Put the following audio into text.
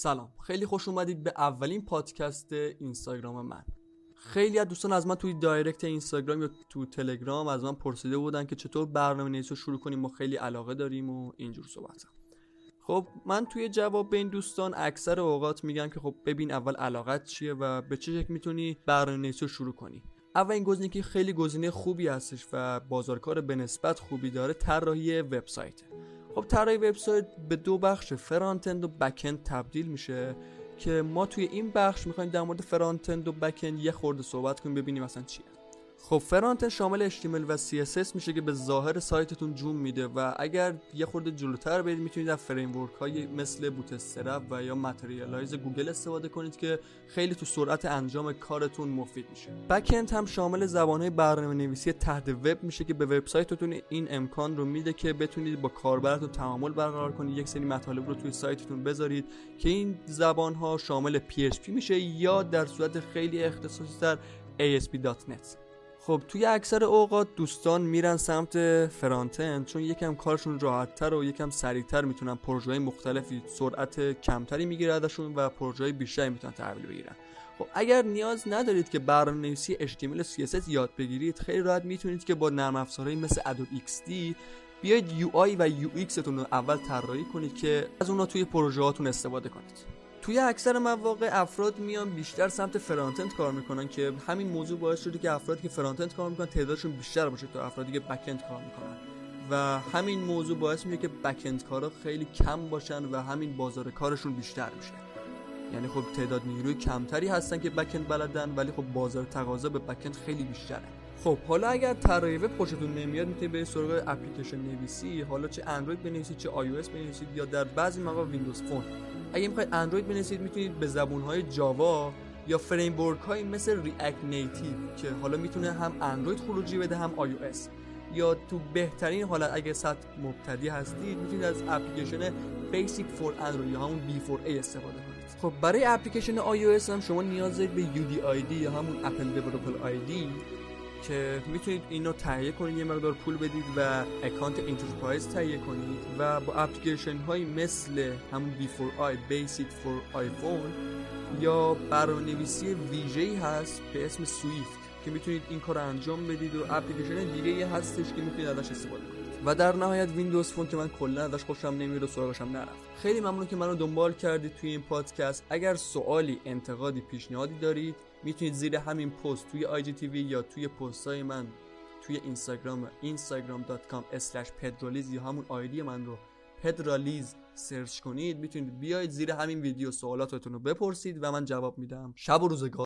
سلام. خیلی خوش اومدید به اولین پادکست اینستاگرام من. خیلی از دوستان از من توی دایرکت اینستاگرام یا تو تلگرام از من پرسیده بودن که چطور برنامه نویسی رو شروع کنیم ما خیلی علاقه داریم و اینجور صحبت خب من توی جواب به این دوستان اکثر اوقات میگم که خب ببین اول علاقت چیه و به چه شکل می‌تونی برنامه نویسی رو شروع کنی. اول این گزینه که خیلی گزینه خوبی هستش و بازارکار به نسبت خوبی داره طراحی وبسایت. خب طراحی وبسایت به دو بخش frontend و backend تبدیل میشه که ما توی این بخش می‌خوایم در مورد frontend و backend یه خورده صحبت کنیم ببینیم اصلا چیه. خب frontend شامل HTML و CSS میشه که به ظاهر سایتتون جون میده و اگر یه خورده جلوتر برید می‌تونید از framework های مثل Bootstrap و یا Materialize گوگل استفاده کنید که خیلی تو سرعت انجام کارتون مفید میشه. backend هم شامل زبان های برنامه نویسی تحت وب میشه که به وبسایتتون این امکان رو میده که بتونید با کاربرتون تعامل برقرار کنید یک سری مطالب رو توی سایتتون بذارید که این زبان ها شامل PHP میشه یا در صورت خیلی اختصاصی تر ASP.NET خب توی اکثر اوقات دوستان میرن سمت فرانتن چون یکم کارشون راحتتر و یکم سریعتر می‌تونن پروژه مختلفی سرعت کمتری می‌گیره و پروژه بیشتری می‌تونن تحویل بگیرن. خب اگر نیاز ندارید که برنامه نویسی HTML و CSS یاد بگیرید خیلی راحت می‌تونید که با نرم افزارهایی مثل Adobe XD بیاید UI و UX تون رو اول طراحی کنید که از اونها توی پروژه هاتون استفاده کنید. توی اکثر مواقع افراد میان بیشتر سمت فرانتند کار می‌کنن که همین موضوع باعث شده که افرادی که فرانتند کار می‌کنن تعدادشون بیشتر باشه تا افرادی که بکند کار می‌کنن. و همین موضوع باعث میشه که بکند کارا خیلی کم باشن و همین بازار کارشون بیشتر میشه. یعنی خب تعداد نیروی کمتری هستن که بکند بلدن ولی خب بازار تقاضا به بکند خیلی بیشتره. خب حالا اگر طراحی وب خوشتون نمیاد می‌تونید برید سراغ اپلیکیشن نویسی حالا چه اندروید بنویسید چه آی بنویسید یا در بعضی مواقع Windows Phone. اگه می‌خواید اندروید بنویسید می‌تونید به زبون های جاوا یا framework های مثل React Native که حالا می‌تونه هم اندروید خروجی بده هم آی یا تو بهترین حالت اگه سطح مبتدی هستید می‌تونید از اپلیکیشن Basic for Android یا همون B4A استفاده کنید. خب برای اپلیکیشن iOS هم شما نیاز دارید به UDID یا همون Apple Developer ID که می‌تونید اینو تهیه کنید یه مقدار پول بدید و account enterprise تهیه کنید و با اپلیکیشن های مثل همون B4i Basic for iPhone یا برنامه‌نویسی ویژه‌ای هست به اسم Swift که می‌تونید این کار انجام بدید و اپلیکیشن دیگه هستش که می‌تونید ازش استفاده کنید. و در نهایت Windows Phone که من کلا ازش خوشم نمیاد و سراغشم نرفت. خیلی ممنون که منو دنبال کردید توی این پادکست. اگر سوالی انتقادی پیشنهادی دارید می‌تونید زیر همین پست توی IGTV یا توی پست های من توی اینستاگرام instagram.com پدرالیز یا همون ID من رو پدرالیز سرچ کنید. می‌تونید بیاید زیر همین ویدیو سوالاتتون رو بپرسید و من جواب میدم. شب و روزگار.